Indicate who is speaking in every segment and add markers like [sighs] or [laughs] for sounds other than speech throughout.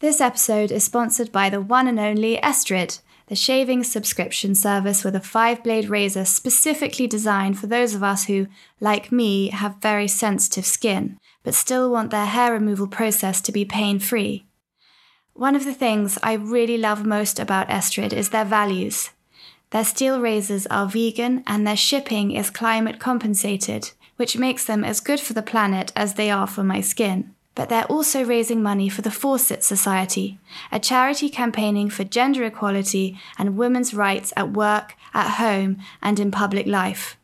Speaker 1: This episode is sponsored by the one and only Estrid, the shaving subscription service with a five blade razor specifically designed for those of us who, like me, have very sensitive skin, but still want their hair removal process to be pain free. One of the things I really love most about Estrid is their values. Their steel razors are vegan and their shipping is climate compensated, which makes them as good for the planet as they are for my skin but they're also raising money for the Fawcett Society, a charity campaigning for gender equality and women's rights at work, at home, and in public life.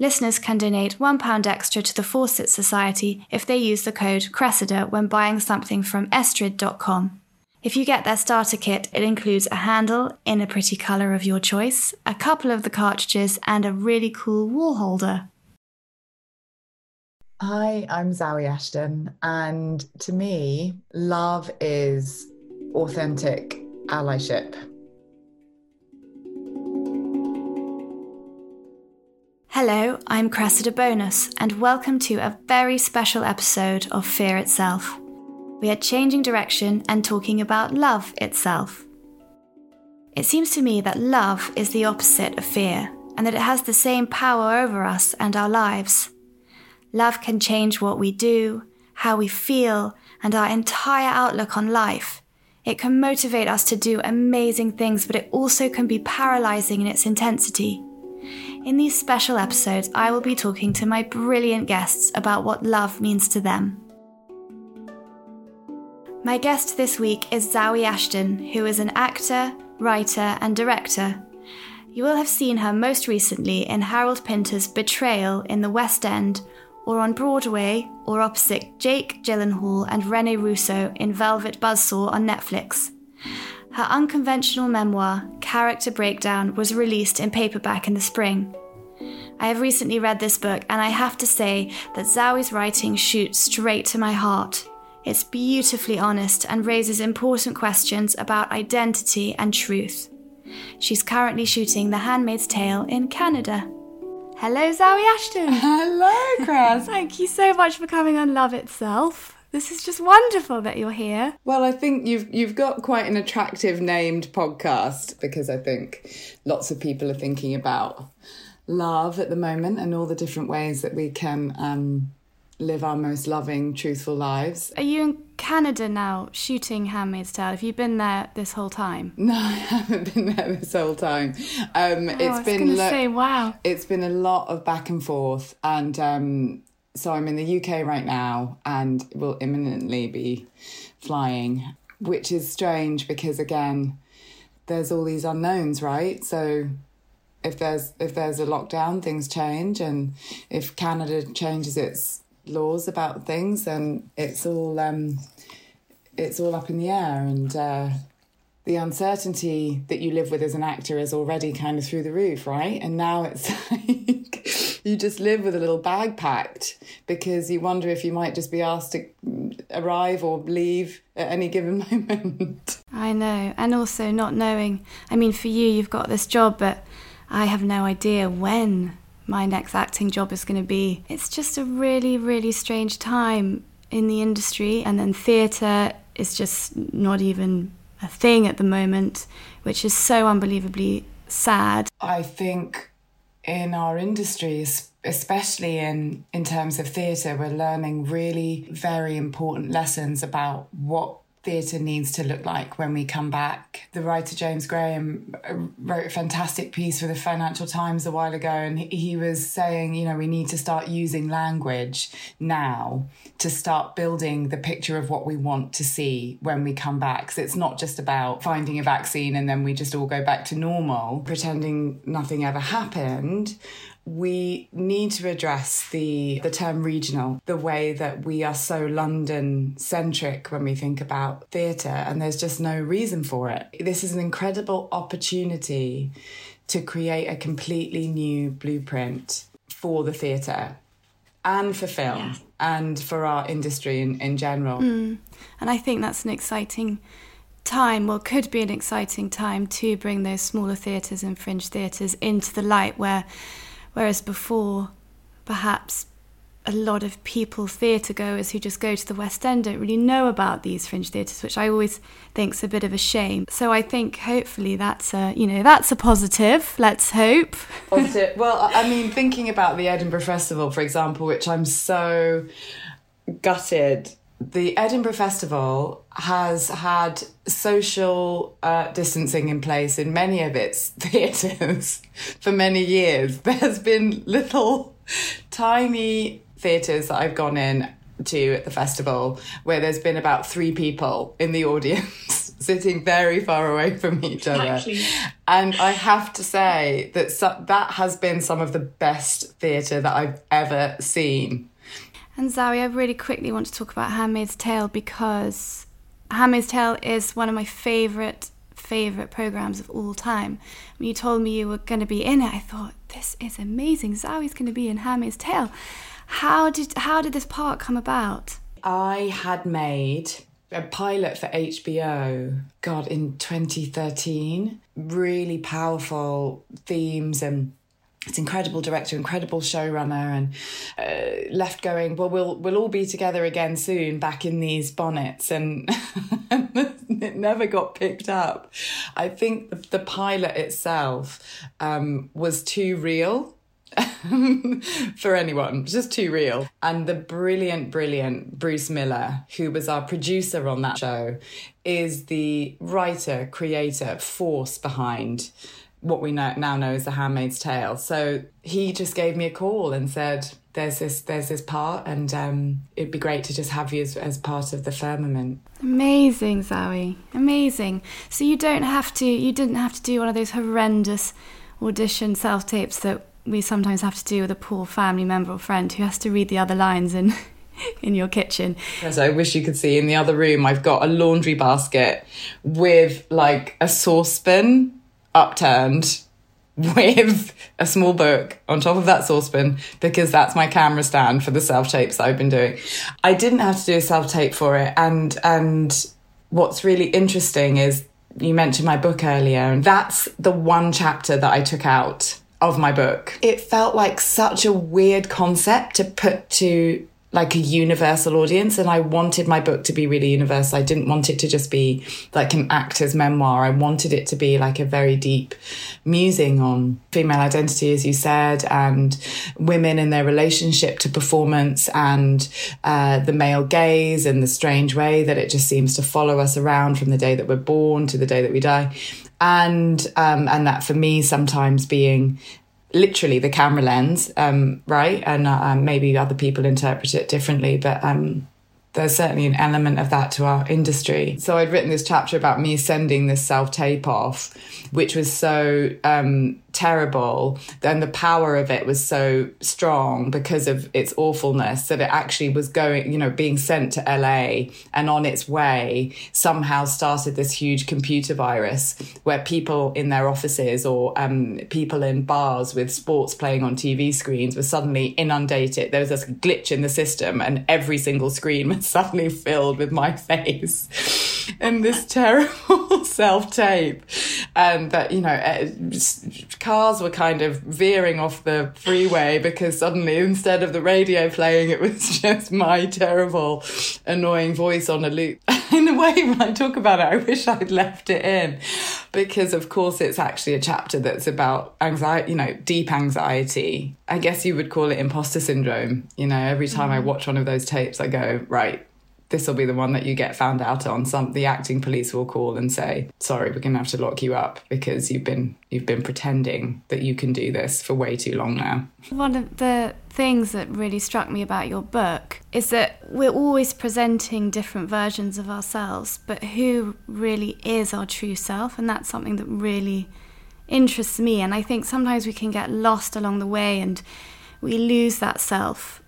Speaker 1: Listeners can donate £1 extra to the Fawcett Society if they use the code Cressida when buying something from estrid.com. If you get their starter kit, it includes a handle in a pretty colour of your choice, a couple of the cartridges, and a really cool wall holder.
Speaker 2: Hi, I'm Zawe Ashton, and to me, love is authentic allyship.
Speaker 1: Hello, I'm Cressida Bonas, and welcome to a very special episode of Fear Itself. We are changing direction and talking about love itself. It seems to me that love is the opposite of fear, and that it has the same power over us and our lives. Love can change what we do, how we feel, and our entire outlook on life. It can motivate us to do amazing things, but it also can be paralyzing in its intensity. In these special episodes, I will be talking to my brilliant guests about what love means to them. My guest this week is Zawe Ashton, who is an actor, writer, and director. You will have seen her most recently in Harold Pinter's Betrayal in the West End or on Broadway, or opposite Jake Gyllenhaal and Rene Russo in Velvet Buzzsaw on Netflix. Her unconventional memoir, Character Breakdown, was released in paperback in the spring. I have recently read this book, and I have to say that Zawe's writing shoots straight to my heart. It's beautifully honest and raises important questions about identity and truth. She's currently shooting The Handmaid's Tale in Canada. Hello, Zawe Ashton. [laughs]
Speaker 2: Hello, Chris.
Speaker 1: Thank you so much for coming on Love Itself. This is just wonderful that you're here.
Speaker 2: Well, I think you've you've got quite an attractive named podcast because I think lots of people are thinking about love at the moment and all the different ways that we can um, live our most loving, truthful lives.
Speaker 1: Are you in Canada now shooting Handmaid's Tale? Have you been there this whole time? [laughs]
Speaker 2: No, I haven't been there this whole time. Um,
Speaker 1: oh,
Speaker 2: it's been
Speaker 1: lo- say, wow.
Speaker 2: It's been a lot of back and forth, and um, so I'm in the UK right now, and will imminently be flying, which is strange because again, there's all these unknowns, right? So if there's if there's a lockdown, things change, and if Canada changes its laws about things, and it's all um, it's all up in the air, and uh, the uncertainty that you live with as an actor is already kind of through the roof, right? And now it's [laughs] like you just live with a little bag packed because you wonder if you might just be asked to arrive or leave at any given [laughs] moment.
Speaker 1: I know, and also not knowing. I mean, for you, you've got this job, but I have no idea when my next acting job is going to be. It's just a really, really strange time in the industry. And then theatre is just not even a thing at the moment, which is so unbelievably sad.
Speaker 2: I think in our industry, especially in, in terms of theatre, we're learning really very important lessons about what theatre needs to look like when we come back. The writer James Graham uh, wrote a fantastic piece for the Financial Times a while ago, and he was saying, you know, we need to start using language now to start building the picture of what we want to see when we come back. So it's not just about finding a vaccine and then we just all go back to normal, pretending nothing ever happened we need to address the the term regional the way that we are so london centric when we think about theatre and there's just no reason for it this is an incredible opportunity to create a completely new blueprint for the theatre and for film yeah. and for our industry in, in general
Speaker 1: mm. and i think that's an exciting time, well, could be an exciting time to bring those smaller theatres and fringe theatres into the light where Whereas before, perhaps a lot of people, theatre goers who just go to the West End, don't really know about these fringe theatres, which I always think's a bit of a shame. So I think hopefully that's a, you know, that's a positive. Let's hope.
Speaker 2: Positive. [laughs] well, I mean, thinking about the Edinburgh Festival, for example, which I'm so gutted the Edinburgh Festival has had social uh, distancing in place in many of its [laughs] theatres for many years. [laughs] There's been little tiny theatres that I've gone in to at the festival where there's been about three people in the [laughs] audience sitting very far away from each other. Exactly. And I have to say that so, that has been some of the best theatre that I've ever seen.
Speaker 1: And Zawe, I really quickly want to talk about Handmaid's Tale because Handmaid's Tale is one of my favourite favorite programs of all time. When you told me you were going to be in it, I thought this is amazing. Zawe's going to be in Handmaid's Tale. How did how did this part come about?
Speaker 2: I had made a pilot for HBO, God, in 2013. Really powerful themes and it's incredible director, incredible showrunner, and uh, left going. Well, we'll we'll all be together again soon, back in these bonnets, and [laughs] it never got picked up. I think the, pilot itself um, was too real [laughs] for anyone, just too real. And the brilliant, brilliant Bruce Miller, who was our producer on that show, is the writer, creator, force behind what we now know as The Handmaid's Tale. So he just gave me a call and said, "There's this, there's this part, and um, it'd be great to just have you as, as part of the firmament."
Speaker 1: Amazing, Zoe. Amazing. So you don't have to, you didn't have to do one of those horrendous audition self tapes that we sometimes have to do with a poor family member or friend who has to read the other lines in [laughs] in your kitchen.
Speaker 2: Yes, I wish you could see in the other room. I've got a laundry basket with like a saucepan upturned [laughs] with a small book on top of that saucepan because that's my camera stand for the self tapes I've been doing. I didn't have to do a self tape for it, and and what's really interesting is you mentioned my book earlier, and that's the one chapter that I took out of my book. It felt like such a weird concept to put to like a universal audience and I wanted my book to be really universal. I didn't want it to just be like an actor's memoir. I wanted it to be like a very deep musing on female identity, as you said, and women and their relationship to performance and uh, the male gaze and the strange way that it just seems to follow us around from the day that we're born to the day that we die. And um, and that for me sometimes being literally the camera lens, um, right? And uh, maybe other people interpret it differently, but um, there's certainly an element of that to our industry. So I'd written this chapter about me sending this self tape off, which was so um, terrible. Then the power of it was so strong because of its awfulness that it actually was going, you know, being sent to LA and on its way somehow started this huge computer virus where people in their offices or um, people in bars with sports playing on TV screens were suddenly inundated. There was this glitch in the system and every single screen was [laughs] suddenly filled with my face and this [laughs] terrible [laughs] self tape. And that, you know, eh, cars were kind of veering off the freeway because suddenly instead of the radio playing, it was just my terrible, annoying voice on a loop. In a way, when I talk about it, I wish I'd left it in because, of course, it's actually a chapter that's about anxiety, you know, deep anxiety. I guess you would call it imposter syndrome. You know, every time mm. I watch one of those tapes, I go, right, this will be the one that you get found out on. Some the acting police will call and say, "Sorry, we're going to have to lock you up because you've been you've been pretending that you can do this for way too long now."
Speaker 1: One of the things that really struck me about your book is that we're always presenting different versions of ourselves, but who really is our true self, and that's something that really interests me. And I think sometimes we can get lost along the way and we lose that self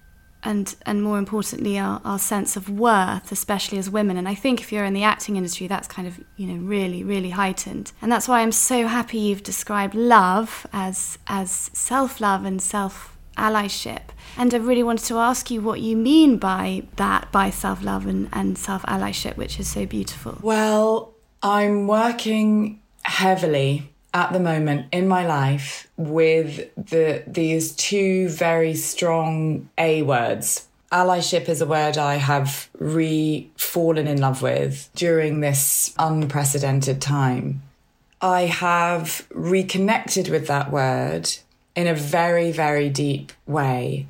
Speaker 1: and and more importantly our, our sense of worth especially as women. And i think if you're in the acting industry that's kind of you know really really heightened. And that's why i'm so happy you've described love as as self-love and self allyship and i really wanted to ask you what you mean by that by self-love and, and self-allyship which is so beautiful.
Speaker 2: Well i'm working heavily at the moment in my life with the these two very strong A words. Allyship is a word I have re fallen in love with during this unprecedented time. I have reconnected with that word in a very, very deep way.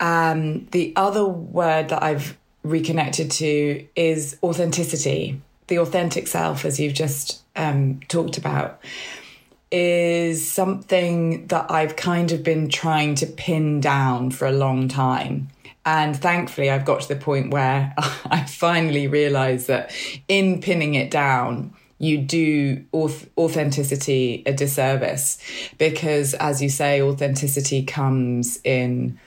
Speaker 2: Um, the other word that I've reconnected to is authenticity. The authentic self, as you've just um, talked about, is something that I've kind of been trying to pin down for a long time. And thankfully, I've got to the point where [laughs] I finally realized that in pinning it down, you do authenticity a disservice because, as you say, authenticity comes in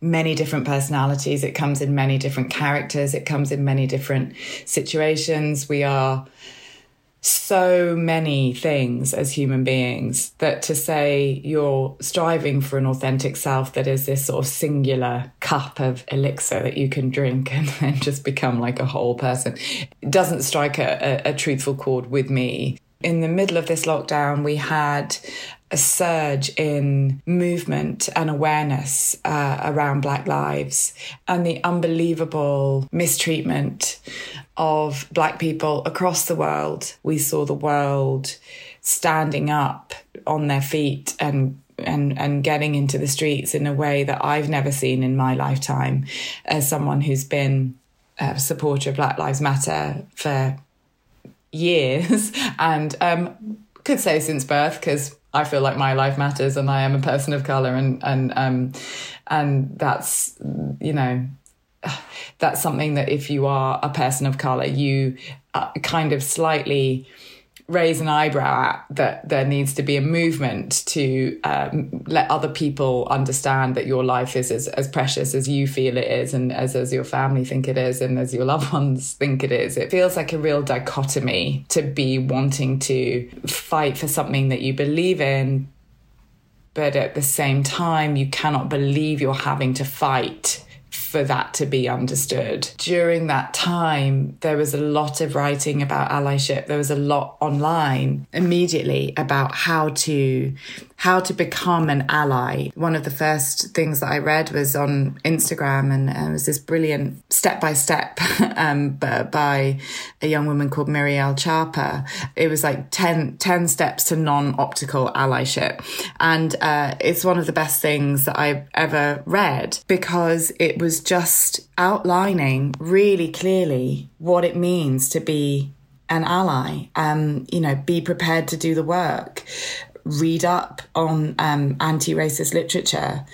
Speaker 2: many different personalities, it comes in many different characters, it comes in many different situations. We are so many things as human beings that to say you're striving for an authentic self that is this sort of singular cup of elixir that you can drink [laughs] and then just become like a whole person doesn't strike a, a, a truthful chord with me. In the middle of this lockdown, we had a surge in movement and awareness uh, around Black lives and the unbelievable mistreatment of Black people across the world. We saw the world standing up on their feet and and and getting into the streets in a way that I've never seen in my lifetime as someone who's been a supporter of Black Lives Matter for years [laughs] and um, could say since birth because I feel like my life matters and I am a person of color and and um and that's you know that's something that if you are a person of color you uh, kind of slightly raise an eyebrow at that there needs to be a movement to um, let other people understand that your life is as, as precious as you feel it is and as, as your family think it is and as your loved [laughs] ones think it is. It feels like a real dichotomy to be wanting to fight for something that you believe in, but at the same time, you cannot believe you're having to fight for that to be understood. During that time, there was a lot of writing about allyship. There was a lot online immediately about how to how to become an ally. One of the first things that I read was on Instagram, and uh, it was this brilliant step by step by a young woman called Mireille Harper. It was like 10, 10 steps to non optical allyship. And uh, it's one of the best things that I've ever read because it was just outlining really clearly what it means to be an ally. Um, you know, be prepared to do the work read up on um, anti-racist literature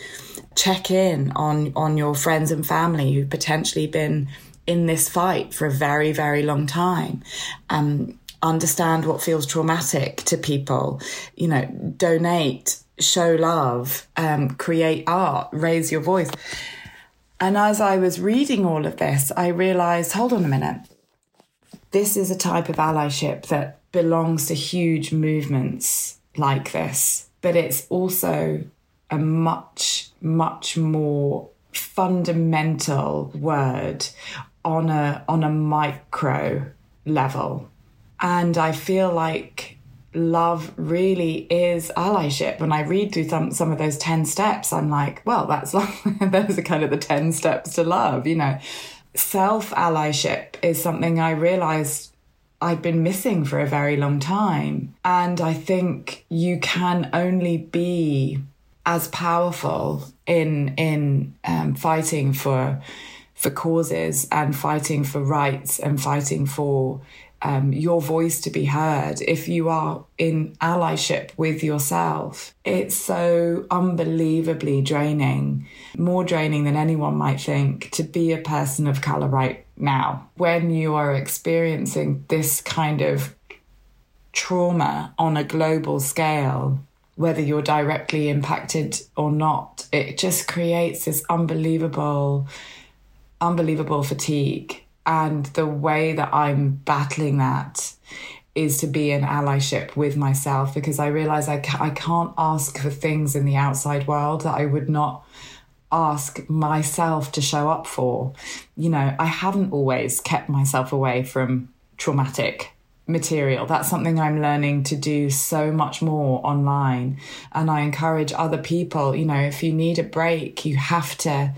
Speaker 2: check in on on your friends and family who've potentially been in this fight for a very very long time. Um, understand what feels traumatic to people. You know donate show love um, create art raise your voice. And as i was reading all of this i realized hold on a minute. This is a type of allyship that belongs to huge movements like this, but it's also a much, much more fundamental word on a on a micro level. And I feel like love really is allyship. When I read through some, some of those 10 steps, I'm like, well, that's [laughs] those are kind of the 10 steps to love, you know. Self allyship is something I realized I'd been missing for a very long time. And I think you can only be as powerful in in um, fighting for for causes and fighting for rights and fighting for um, your voice to be heard if you are in allyship with yourself. It's so unbelievably draining, more draining than anyone might think, to be a person of colour right now. When you are experiencing this kind of trauma on a global scale, whether you're directly impacted or not, it just creates this unbelievable, unbelievable fatigue and the way that I'm battling that is to be in allyship with myself because I realize I, ca- I can't ask for things in the outside world that I would not ask myself to show up for. You know, I haven't always kept myself away from traumatic material. That's something I'm learning to do so much more online. And I encourage other people, you know, if you need a break, you have to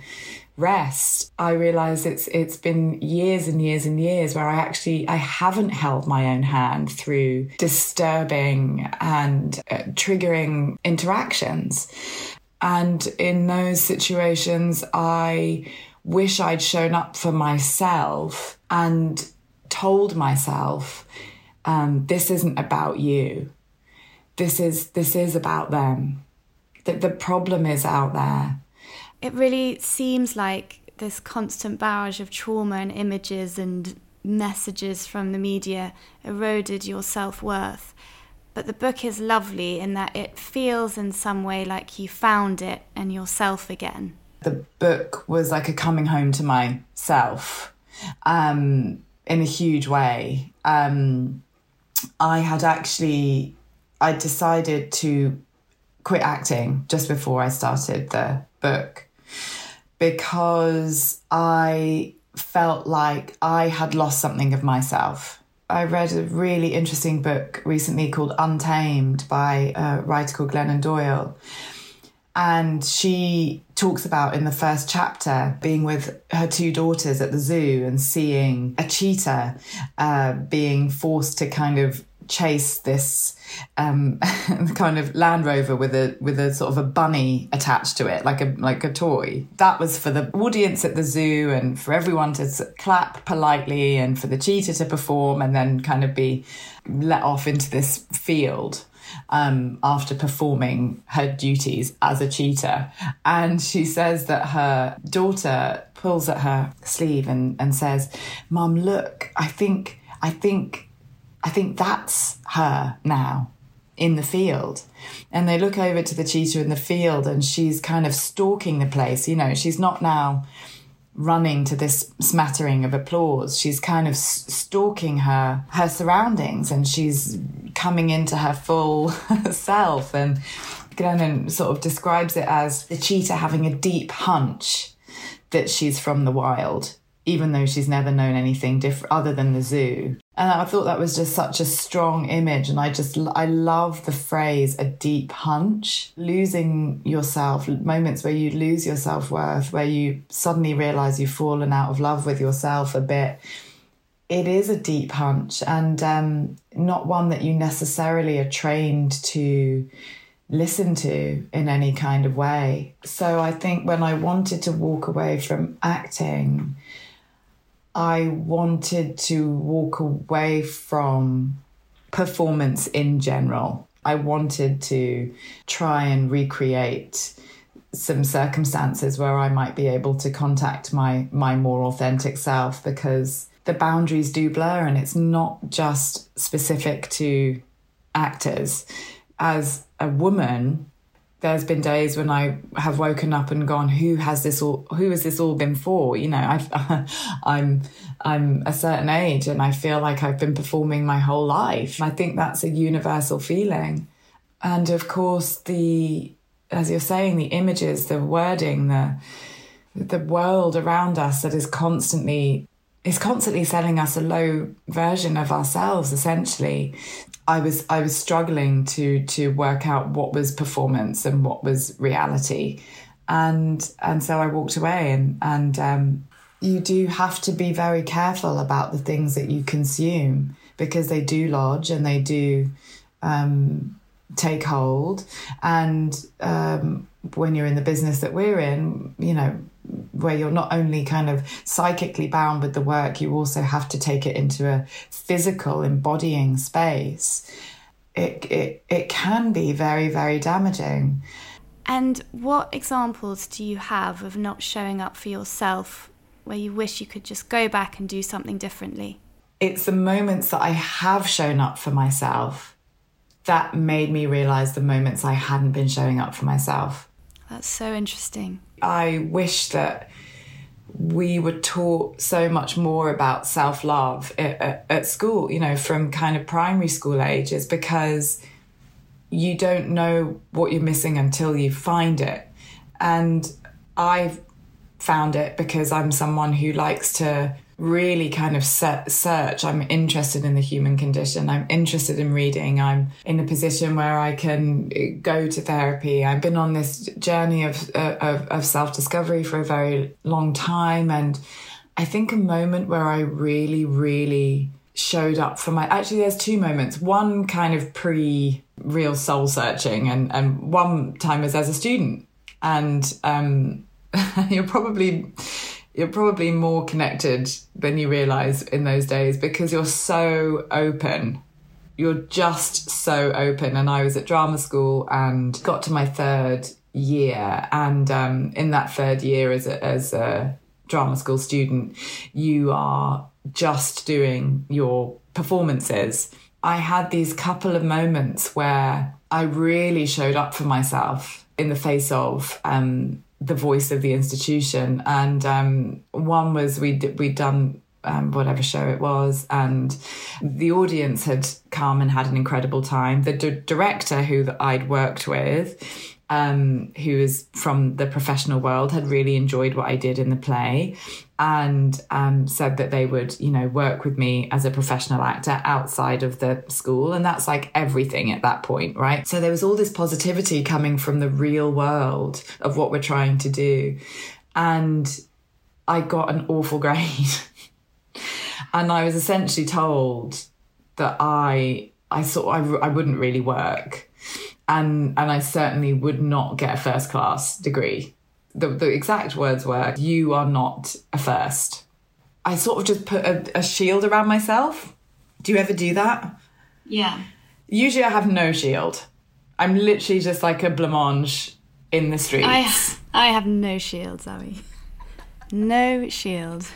Speaker 2: rest. I realize it's it's been years and years and years where I actually I haven't held my own hand through disturbing and uh, triggering interactions. And in those situations I wish I'd shown up for myself and told myself um, this isn't about you. This is this is about them. That the problem is out there.
Speaker 1: It really seems like this constant barrage of trauma and images and messages from the media eroded your self worth. But the book is lovely in that it feels in some way like you found it and yourself again.
Speaker 2: The book was like a coming home to myself um, in a huge way. Um, I had actually I decided to quit acting just before I started the book because I felt like I had lost something of myself. I read a really interesting book recently called Untamed by a writer called Glennon Doyle. And she talks about in the first chapter being with her two daughters at the zoo and seeing a cheetah uh, being forced to kind of chase this um, [laughs] kind of Land Rover with a with a sort of a bunny attached to it, like a like a toy. That was for the audience at the zoo and for everyone to clap politely and for the cheetah to perform and then kind of be let off into this field. Um, after performing her duties as a cheetah. And she says that her daughter pulls at her sleeve and, and says, Mom, look, I think I think I think that's her now in the field. And they look over to the cheetah in the field and she's kind of stalking the place. You know, she's not now running to this smattering of applause. She's kind of stalking her her surroundings and she's coming into her full [laughs] self. And Glennon sort of describes it as the cheetah having a deep hunch that she's from the wild even though she's never known anything different other than the zoo. And I thought that was just such a strong image. And I just, I love the phrase a deep hunch. Losing yourself, moments where you lose your self worth, where you suddenly realize you've fallen out of love with yourself a bit. It is a deep hunch and um, not one that you necessarily are trained to listen to in any kind of way. So I think when I wanted to walk away from acting, I wanted to walk away from performance in general. I wanted to try and recreate some circumstances where I might be able to contact my my more authentic self because the boundaries do blur and it's not just specific to actors. As a woman, there's been days when I have woken up and gone, who has this all, who has this all been for? You know, I've, [laughs] I'm, I'm a certain age and I feel like I've been performing my whole life. I think that's a universal feeling. And of course, the, as you're saying, the images, the wording, the, the world around us that is constantly is constantly selling us a low version of ourselves essentially I was I was struggling to to work out what was performance and what was reality, and and so I walked away and and um, you do have to be very careful about the things that you consume because they do lodge and they do um, take hold. And um, when you're in the business that we're in you know where you're not only kind of psychically bound with the work, you also have to take it into a physical embodying space. It, it, it can be very, very damaging.
Speaker 1: And what examples do you have of not showing up for yourself where you wish you could just go back and do something differently?
Speaker 2: It's the moments that I have shown up for myself that made me realize the moments I hadn't been showing up for myself.
Speaker 1: That's so interesting.
Speaker 2: I wish that we were taught so much more about self love at, at, school, you know, from kind of primary school ages, because you don't know what you're missing until you find it. And I've found it because I'm someone who likes to really kind of search. I'm interested in the human condition. I'm interested in reading. I'm in a position where I can uh, go to therapy. I've been on this journey of, uh, of, of self discovery for a very long time. And I think a moment where I really, really showed up for my actually there's two moments one kind of pre real soul searching and and one time was as a student and um [laughs] you're probably you're probably more connected than you realize in those days because you're so open. You're just so open. And i was at drama school and got to my third year. And um, in that third year as a, as a drama school student you are just doing your performances, I had these couple of moments where I really showed up for myself in the face of um, the voice of the institution. And um, one was we we'd done um, whatever show it was, and the audience had come and had an incredible time. The d- director who I'd worked with um, who is from the professional world, had really enjoyed what I did in the play and um, said that they would, you know, work with me as a professional actor outside of the school. And that's like everything at that point, right? So there was all this positivity coming from the real world of what we're trying to do. And I got an awful [laughs] grade. and I was essentially told that I, I thought I, I wouldn't really work and and I certainly would not get a first class degree. The, the exact words were, "You are not a first. I sort of just put a, a shield around myself. Do you ever do that?
Speaker 1: Yeah.
Speaker 2: Usually, I have no shield. I'm literally just like a blancmange in the streets.
Speaker 1: I I have no shield, Zoe. No shield.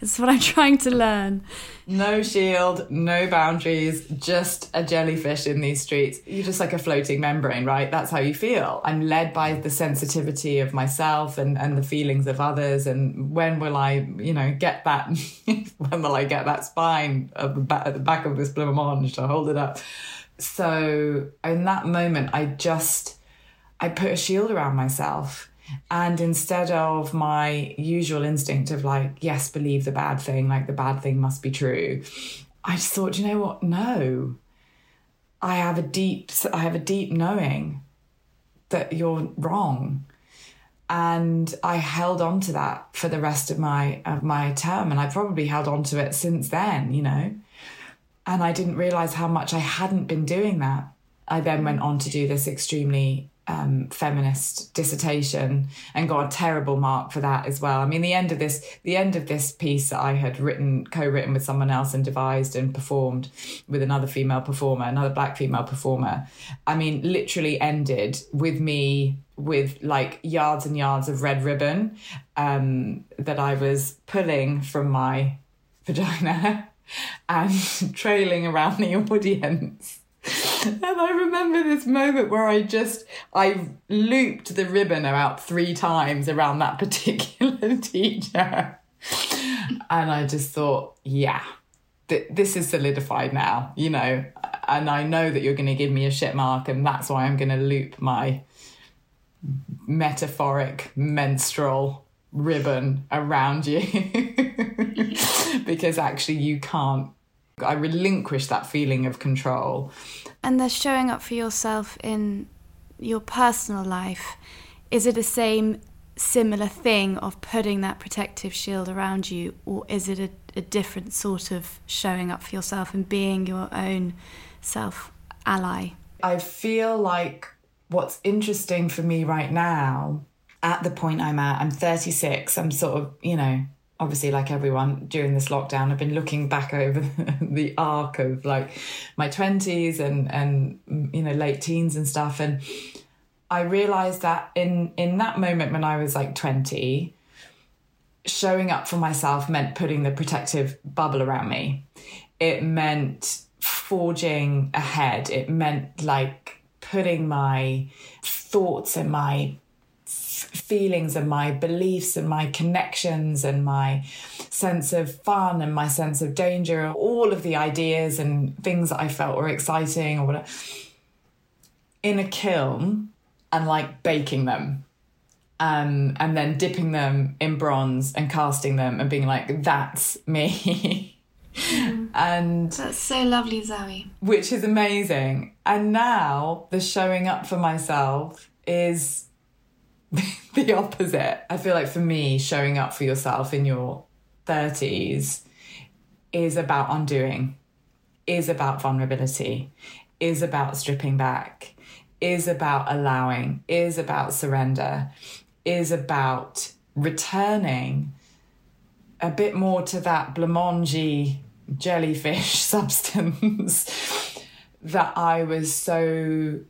Speaker 1: It's what I'm [laughs] trying to learn.
Speaker 2: No shield, no boundaries, just a jellyfish in these streets. You're just like a floating membrane, right? That's how you feel. I'm led by the sensitivity of myself and, and the feelings of others. And when will I, you know, get that? [laughs] when will I get that spine at the back, at the back of this blancmange to hold it up? So in that moment, I just, I put a shield around myself and instead of my usual instinct of like, yes, believe the bad thing, like the bad thing must be true, I just thought, you know what? No. I have a deep I have a deep knowing that you're wrong. And I held on to that for the rest of my of my term. And I probably held on to it since then, you know. And I didn't realize how much I hadn't been doing that. I then went on to do this extremely um, feminist dissertation and got a terrible mark for that as well. I mean, the end of this, the end of this piece that I had written, co-written with someone else and devised and performed with another female performer, another black female performer. I mean, literally ended with me with like yards and yards of red ribbon um, that I was pulling from my [laughs] vagina and [laughs] trailing around the audience [laughs] and I remember this moment where I just I looped the ribbon about three times around that [laughs] particular [laughs] teacher. And I just thought, yeah, th- this is solidified now, you know, and I know that you're going to give me a shit mark, and that's why I'm going to loop my metaphoric menstrual ribbon around you because actually you can't I relinquish that feeling of control.
Speaker 1: And the showing up for yourself in your personal life, is it the same similar thing of putting that protective shield around you, or is it a, a different sort of showing up for yourself and being your own self ally?
Speaker 2: I feel like what's interesting for me right now, at the point I'm at, I'm 36, I'm sort of, you know, obviously like everyone during this lockdown i've been looking back over [laughs] the arc of like my 20s and and you know late teens and stuff. And i realized that in in that moment when i was like 20 showing up for myself meant putting the protective bubble around me. It meant forging ahead. It meant like putting my thoughts and my feelings and my beliefs and my connections and my sense of fun and my sense of danger, all of the ideas and things that I felt were exciting or whatever, in a kiln and like baking them um, and then dipping them in bronze and casting them and being like, that's me. [laughs] mm. and
Speaker 1: that's so lovely, Zoe.
Speaker 2: Which is amazing. And now the showing up for myself is [laughs] the opposite. I feel like for me, showing up for yourself in your 30s is about undoing, is about vulnerability, is about stripping back, is about allowing, is about surrender, is about returning a bit more to that blancmange jellyfish [laughs] substance that I was so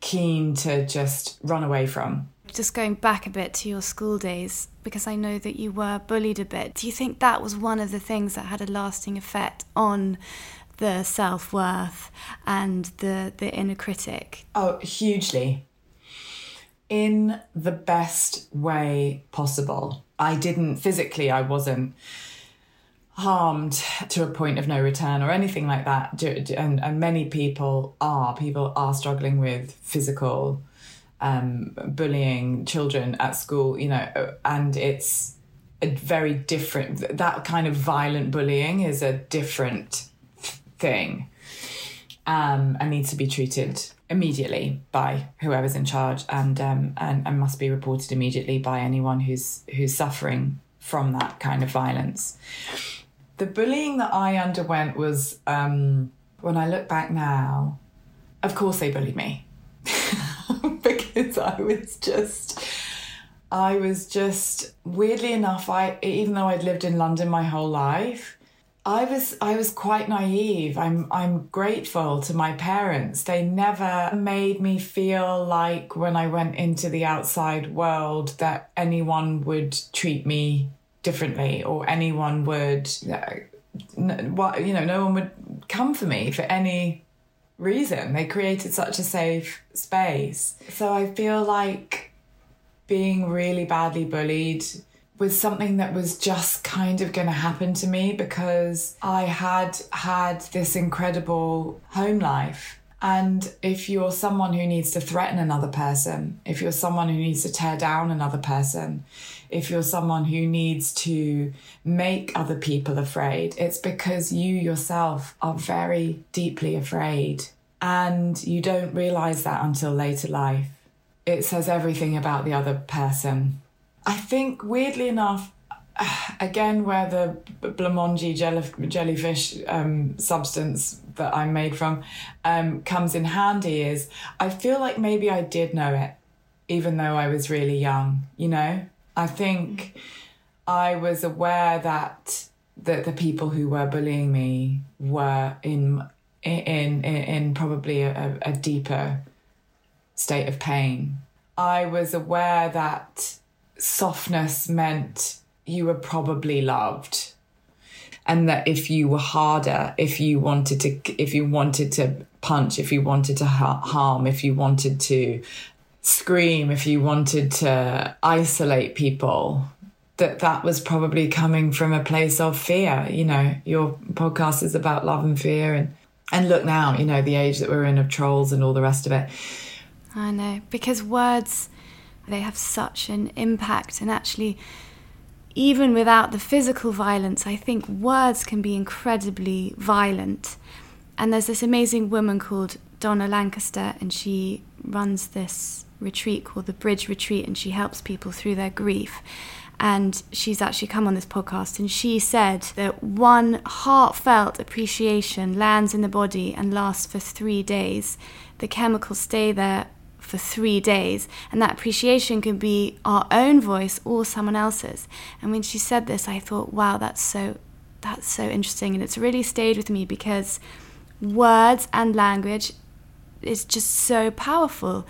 Speaker 2: keen to just run away from.
Speaker 1: Just going back a bit to your school days, because I know that you were bullied a bit, do you think that was one of the things that had a lasting effect on the self worth and the, the inner critic?
Speaker 2: Oh, hugely in the best way possible. I didn't physically, I wasn't harmed to a point of no return or anything like that. And, and many people are. People are struggling with physical um, bullying children at school, you know, and it's a very different, that kind of violent bullying is a different thing um, and needs to be treated immediately by whoever's in charge and, um, and and must be reported immediately by anyone who's who's suffering from that kind of violence. The bullying that I underwent was um, when I look back now, of course they bullied me [laughs] because I was just I was just weirdly enough I even though I'd lived in London my whole life I was I was quite naive. I'm I'm grateful to my parents. They never made me feel like when I went into the outside world that anyone would treat me differently or anyone would uh, what you know no one would come for me for any reason. They created such a safe space. So I feel like being really badly bullied was something that was just kind of going to happen to me because I had had this incredible home life. And if you're someone who needs to threaten another person, if you're someone who needs to tear down another person, if you're someone who needs to make other people afraid, it's because you yourself are very deeply afraid. And you don't realize that until later life. It says everything about the other person I think, weirdly enough, [sighs] again, where the jelly, jellyfish um, substance that I'm made from um, comes in handy is I feel like maybe I did know it, even though I was really young. You know, I think I was aware that that the people who were bullying me were in in in, in probably a, a deeper state of pain. I was aware that softness meant you were probably loved and that if you were harder if you wanted to if you wanted to punch if you wanted to harm if you wanted to scream if you wanted to isolate people that that was probably coming from a place of fear. You know your podcast is about love and fear and and look now you know the age that we're in of trolls and all the rest of it.
Speaker 1: I know because words they have such an impact, and actually, even without the physical violence, I think words can be incredibly violent. And there's this amazing woman called Donna Lancaster, and she runs this retreat called the Bridge Retreat, and she helps people through their grief. And she's actually come on this podcast, and she said that one heartfelt appreciation lands in the body and lasts for three days. The chemicals stay there for three days. And that appreciation can be our own voice or someone else's. And when she said this, I thought, wow, that's so that's so interesting. And it's really stayed with me because words and language is just so powerful.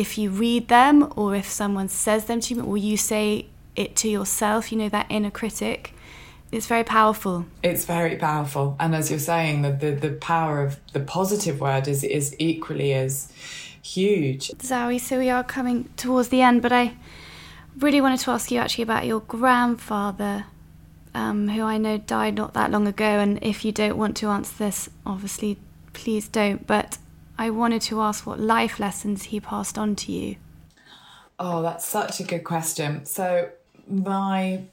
Speaker 1: If you read them or if someone says them to you or you say it to yourself, you know, that inner critic, it's very powerful.
Speaker 2: It's very powerful. And as you're saying, the, the, the power of the positive word is, is equally as huge.
Speaker 1: Zoe, so we are coming towards the end, but I really wanted to ask you actually about your grandfather, um, who I know died not that long ago. And if you don't want to answer this, obviously, please don't. But I wanted to ask what life lessons he passed on to you.
Speaker 2: Oh, that's such a good question. So, my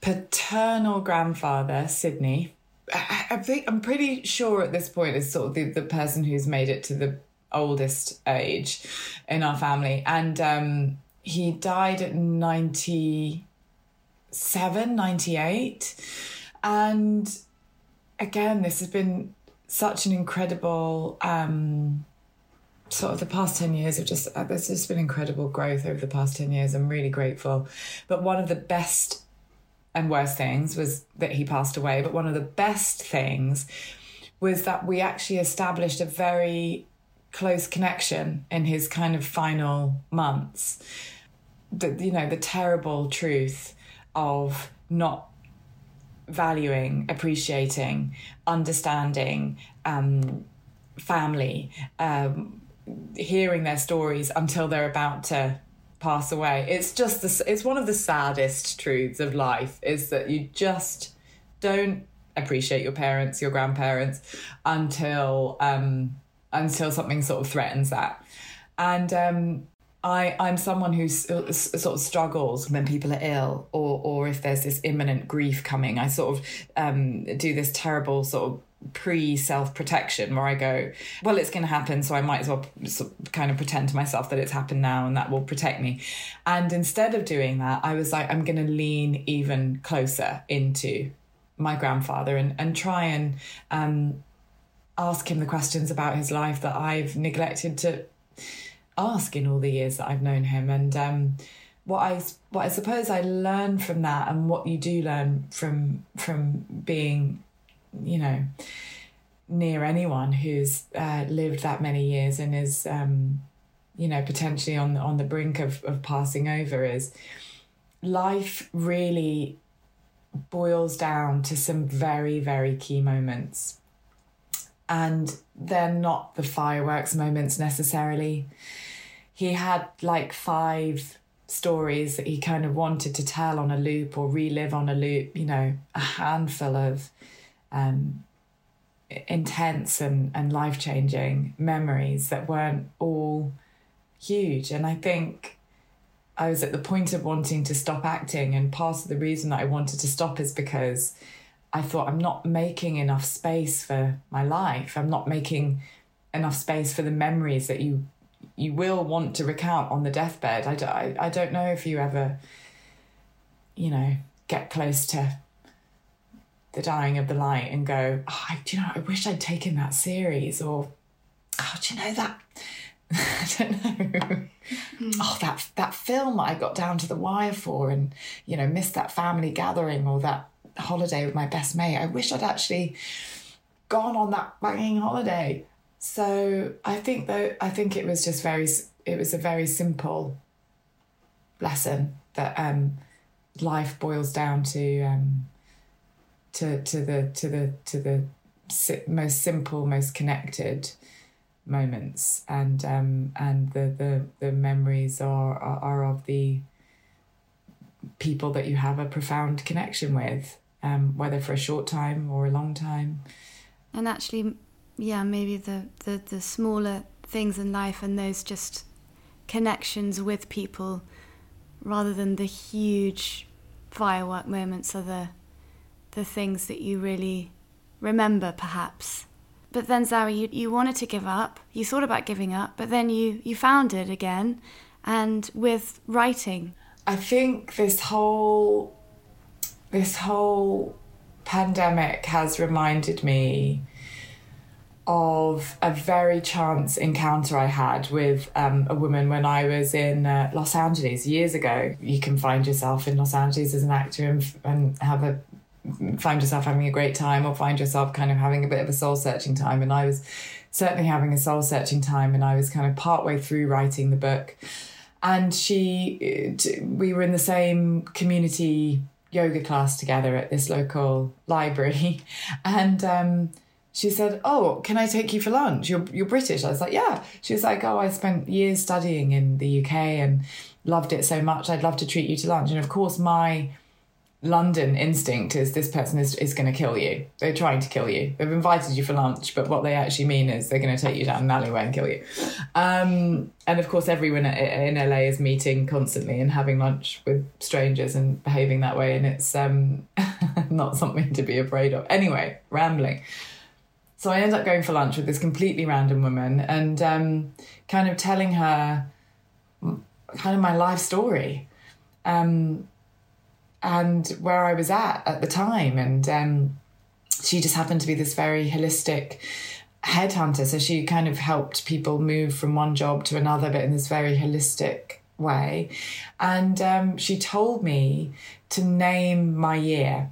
Speaker 2: paternal grandfather, Sydney, I, I think I'm pretty sure at this point is sort of the, the person who's made it to the oldest age in our family. And um, he died at 97, 98. And again, this has been such an incredible um, sort of the past 10 years of just uh, there's just been incredible growth over the past 10 years. I'm really grateful. But one of the best and worst things was that he passed away but one of the best things was that we actually established a very close connection in his kind of final months. The you know the terrible truth of not valuing appreciating understanding um, family um, hearing their stories until they're about to pass away. It's just the, it's one of the saddest truths of life is that you just don't appreciate your parents, your grandparents until um, until something sort of threatens that. And um, I, I'm someone who sort of struggles when people are ill or, or if there's this imminent grief coming. I sort of um, do this terrible sort of pre self protection where I go, well, it's going to happen, so I might as well kind of pretend to myself that it's happened now and that will protect me. And instead of doing that, I was like, I'm going to lean even closer into my grandfather and, and try and um, ask him the questions about his life that I've neglected to ask in all the years that I've known him. And um, what I what I suppose I learned from that, and what you do learn from from being you know, near anyone who's uh, lived that many years and is, um, you know, potentially on on the brink of, of passing over is life really boils down to some very, very key moments. And they're not the fireworks moments necessarily. He had like five stories that he kind of wanted to tell on a loop or relive on a loop, you know, a handful of um, intense and, and life changing memories that weren't all huge. And I think I was at the point of wanting to stop acting. And part of the reason that I wanted to stop is because I thought I'm not making enough space for my life. I'm not making enough space for the memories that you you will want to recount on the deathbed. I, I, I don't know if you ever, you know, get close to the dying of the light and go, oh, do you know, I wish I'd taken that series or, oh, do you know that? [laughs] I don't know. Mm. Oh, that that film I got down to the wire for, and you know, missed that family gathering or that holiday with my best mate. I wish I'd actually gone on that banging holiday. So I think that I think it was just very. It was a very simple lesson that um, life boils down to um, to to the to the to the most simple, most connected moments, and um, and the the the memories are, are are of the people that you have a profound connection with, um, whether for a short time or a long time.
Speaker 1: And actually, yeah, maybe the the the smaller things in life and those just connections with people, rather than the huge firework moments, are the the things that you really remember, perhaps. But then, Zara, you, you wanted to give up. You thought about giving up, but then you, you found it again. And with writing.
Speaker 2: I think this whole this whole pandemic has reminded me of a very chance encounter I had with um, a woman when I was in uh, Los Angeles years ago. You can find yourself in Los Angeles as an actor and, and have a find yourself having a great time or find yourself kind of having a bit of a soul searching time. And I was certainly having a soul searching time, and I was kind of partway through writing the book. And she, we were in the same community yoga class together at this local library, [laughs] and um, she said, "Oh, can I take you for lunch? You're you're British." I was like, "Yeah." She was like, "Oh, I spent years studying in the UK and loved it so much. I'd love to treat you to lunch." And of course, my London instinct is this person is, is going to kill you. They're trying to kill you. They've invited you for lunch, but what they actually mean is they're going to take you down an alleyway and kill you. Um, and of course, everyone in LA is meeting constantly and having lunch with strangers and behaving that way. And it's um, [laughs] not something to be afraid of. Anyway, rambling. So I end up going for lunch with this completely random woman and um, kind of telling her kind of my life story. Um, and where I was at at the time. And um, she just happened to be this very holistic headhunter. So she kind of helped people move from one job to another, but in this very holistic way. And um, she told me to name my year.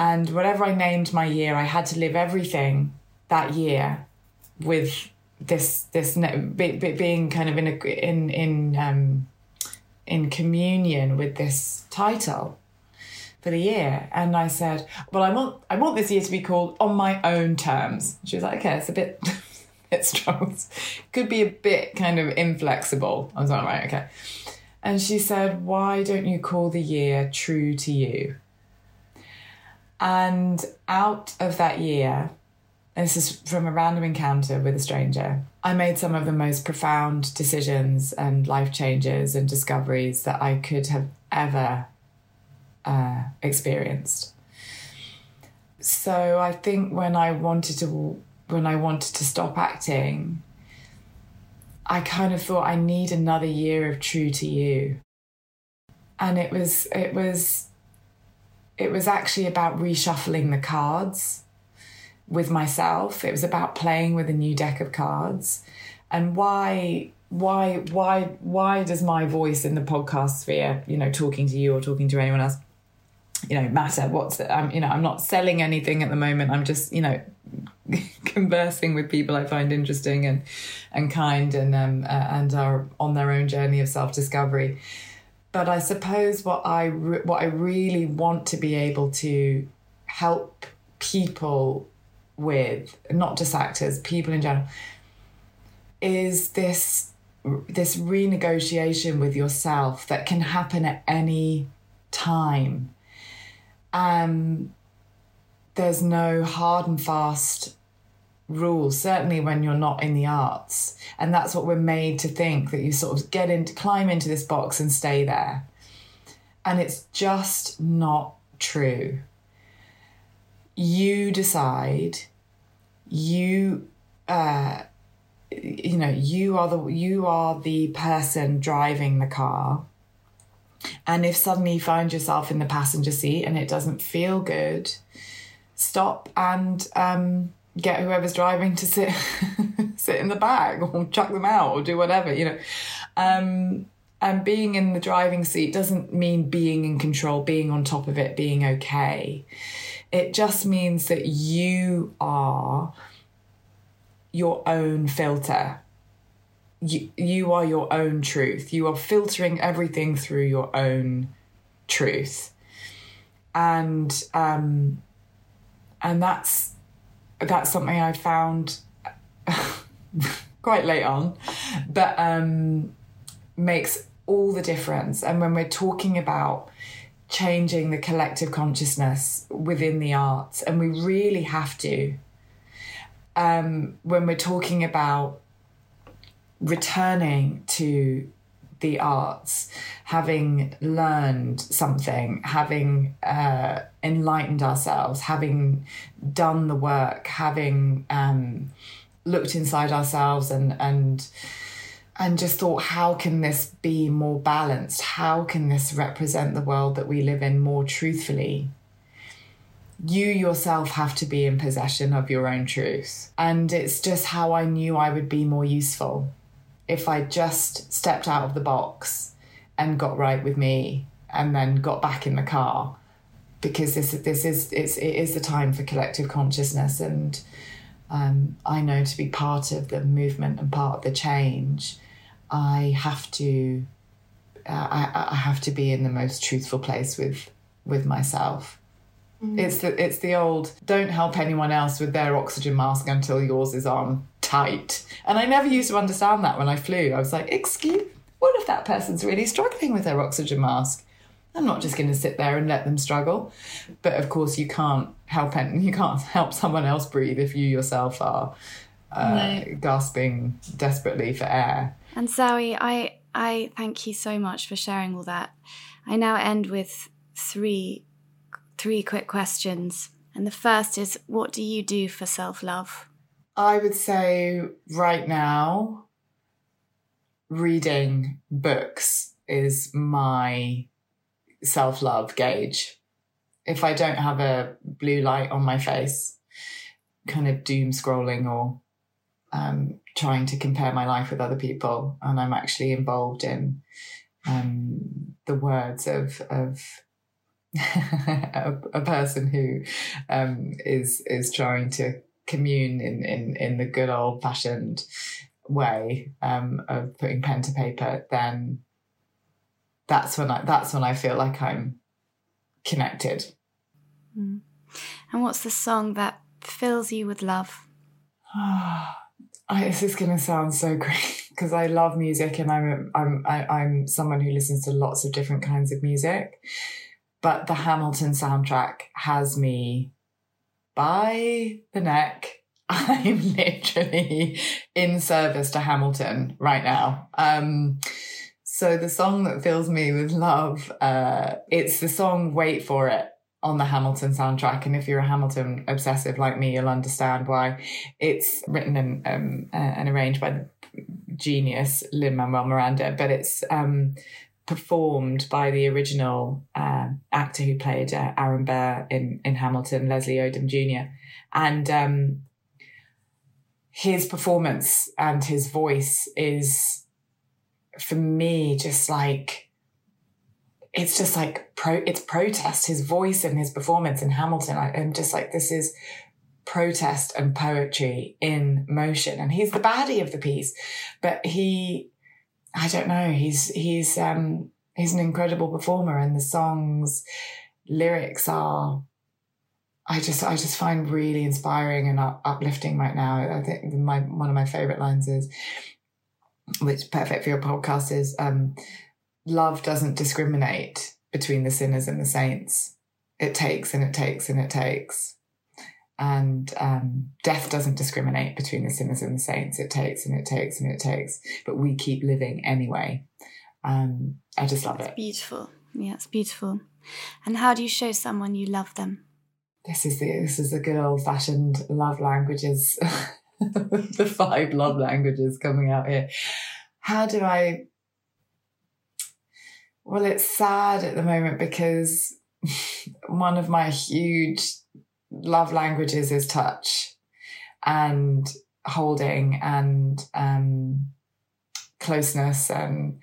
Speaker 2: And whatever I named my year, I had to live everything that year with this this being kind of in a in in um, in communion with this title for the year. And I said, Well, I want I want this year to be called On My Own Terms. She was like, Okay, it's a bit [laughs] bit strong. Could be a bit kind of inflexible. I was like, right, okay. And she said, Why don't you call the year true to you? And out of that year, this is from a random encounter with a stranger. I made some of the most profound decisions and life changes and discoveries that I could have ever uh, experienced. So I think when I wanted to when I wanted to stop acting, I kind of thought I need another year of true to you. And it was it was it was actually about reshuffling the cards with myself. It was about playing with a new deck of cards. And why why why why does my voice in the podcast sphere, you know, talking to you or talking to anyone else, you know, matter? What's I'm you know, I'm not selling anything at the moment. I'm just, you know, [laughs] conversing with people I find interesting and and kind and um uh, and are on their own journey of self-discovery. But I suppose what I re- what I really want to be able to help people with not just actors, people in general, is this this renegotiation with yourself that can happen at any time. Um, there's no hard and fast rules, certainly when you're not in the arts. And that's what we're made to think that you sort of get into, climb into this box and stay there. And it's just not true. You decide you uh, you know you are the you are the person driving the car and if suddenly you find yourself in the passenger seat and it doesn't feel good stop and um, get whoever's driving to sit [laughs] sit in the back or chuck them out or do whatever you know um, and being in the driving seat doesn't mean being in control being on top of it being okay it just means that you are your own filter. You, you are your own truth. You are filtering everything through your own truth. And um, and that's that's something I found [laughs] quite late on, but um, makes all the difference. And when we're talking about changing the collective consciousness within the arts, and we really have to. Um, when we're talking about returning to the arts, having learned something, having uh, enlightened ourselves, having done the work, having um, looked inside ourselves and and and just thought, how can this be more balanced? How can this represent the world that we live in more truthfully? You yourself have to be in possession of your own truth. And it's just how I knew I would be more useful if I just stepped out of the box and got right with me and then got back in the car because this this is it's it is the time for collective consciousness and um, I know to be part of the movement and part of the change I have to uh, I, I have to be in the most truthful place with with myself. Mm. It's the it's the old don't help anyone else with their oxygen mask until yours is on tight. And I never used to understand that when I flew. I was like, excuse what if that person's really struggling with their oxygen mask? I'm not just going to sit there and let them struggle. But of course, you can't help and you can't help someone else breathe if you yourself are uh, no. gasping desperately for air.
Speaker 1: And Zoe, I I thank you so much for sharing all that. I now end with three three quick questions. And the first is what do you do for self-love?
Speaker 2: I would say right now reading books is my self-love gauge. If I don't have a blue light on my face, kind of doom scrolling or um, trying to compare my life with other people, and I'm actually involved in um, the words of of [laughs] a, a, person who um, is is trying to commune in in, in the good old fashioned way um, of putting pen to paper, then that's when I that's when I feel like I'm connected.
Speaker 1: Mm. And what's the song that fills you with love? [sighs]
Speaker 2: I, this is going to sound so great because I love music and I'm I'm I, am i am someone who listens to lots of different kinds of music, but the Hamilton soundtrack has me by the neck. [laughs] I'm literally in service to Hamilton right now. Um, so the song that fills me with love, uh, it's the song "Wait for It." on the Hamilton soundtrack. And if you're a Hamilton obsessive like me, you'll understand why it's written and, um, uh, and arranged by the genius Lin Manuel Miranda, but it's um, performed by the original uh, actor who played uh, Aaron Burr in, in Hamilton, Leslie Odom Jr. And um, his performance and his voice is, for me, just like it's just like pro it's protest his voice and his performance in hamilton I, am just like this is protest and poetry in motion and he's the baddie of the piece but he i don't know he's he's um he's an incredible performer and the songs lyrics are I just I just find really inspiring and uplifting right now. I think my one of my favorite lines is, which perfect for your podcast is, um, love doesn't discriminate between the sinners and the saints. It takes and it takes and it takes. And um, death doesn't discriminate between the sinners and the saints. It takes and it takes and it takes. But we keep living anyway. Um, I just love it.
Speaker 1: it's
Speaker 2: it.
Speaker 1: Beautiful. Yeah, it's beautiful. And how do you show someone you love them?
Speaker 2: This is the this is the good old fashioned love languages. [laughs] the five love languages coming out here. How do I well, it's sad at the moment because [laughs] one of my huge love languages is touch and holding and um, closeness and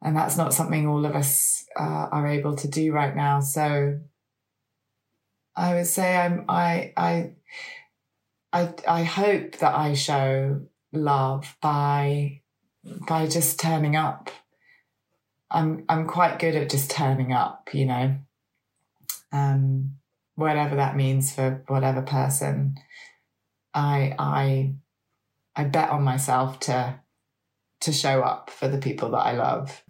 Speaker 2: and that's not something all of us uh, are able to do right now so i would say i'm i i i i hope that i show love by by just turning up I'm I'm quite good at just turning up, you know. Um, whatever that means for whatever person. I I I bet on myself to to show up for the people that I love.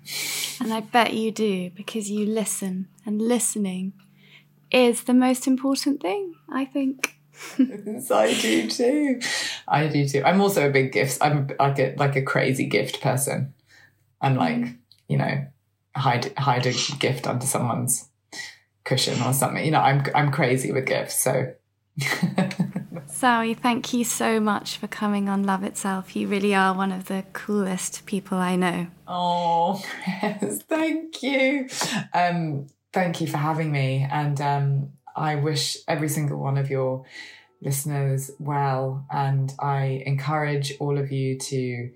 Speaker 1: And I bet you do because you listen and listening is the most important thing, I think.
Speaker 2: yes, I do too. I do too. I'm also a big gift. I'm like a like a crazy gift person. I'm like, mm. you know, hide hide a gift under someone's cushion or something. You know, I'm I'm crazy with gifts, so. [laughs]
Speaker 1: Zoe, thank you so much for coming on Love Itself. You really are one of the coolest people I know.
Speaker 2: Oh, yes, thank you. Um, thank you for having me. And um, I wish every single one of your listeners well. And I encourage all of you to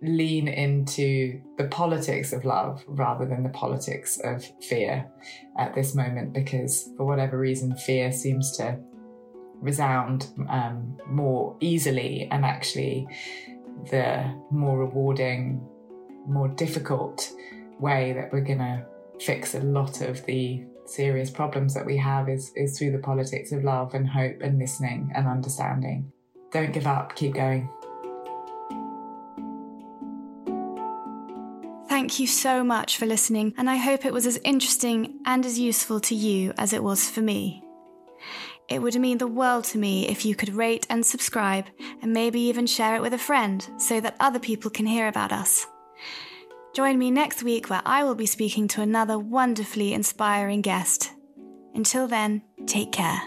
Speaker 2: lean into the politics of love rather than the politics of fear at this moment because for whatever reason fear seems to resound um, more easily and actually the more rewarding more difficult way that we're going to fix a lot of the serious problems that we have is, is through the politics of love and hope and listening and understanding. Don't give up. Keep going
Speaker 1: Thank you so much for listening, and I hope it was as interesting and as useful to you as it was for me. It would mean the world to me if you could rate and subscribe, and maybe even share it with a friend so that other people can hear about us. Join me next week where I will be speaking to another wonderfully inspiring guest. Until then, take care.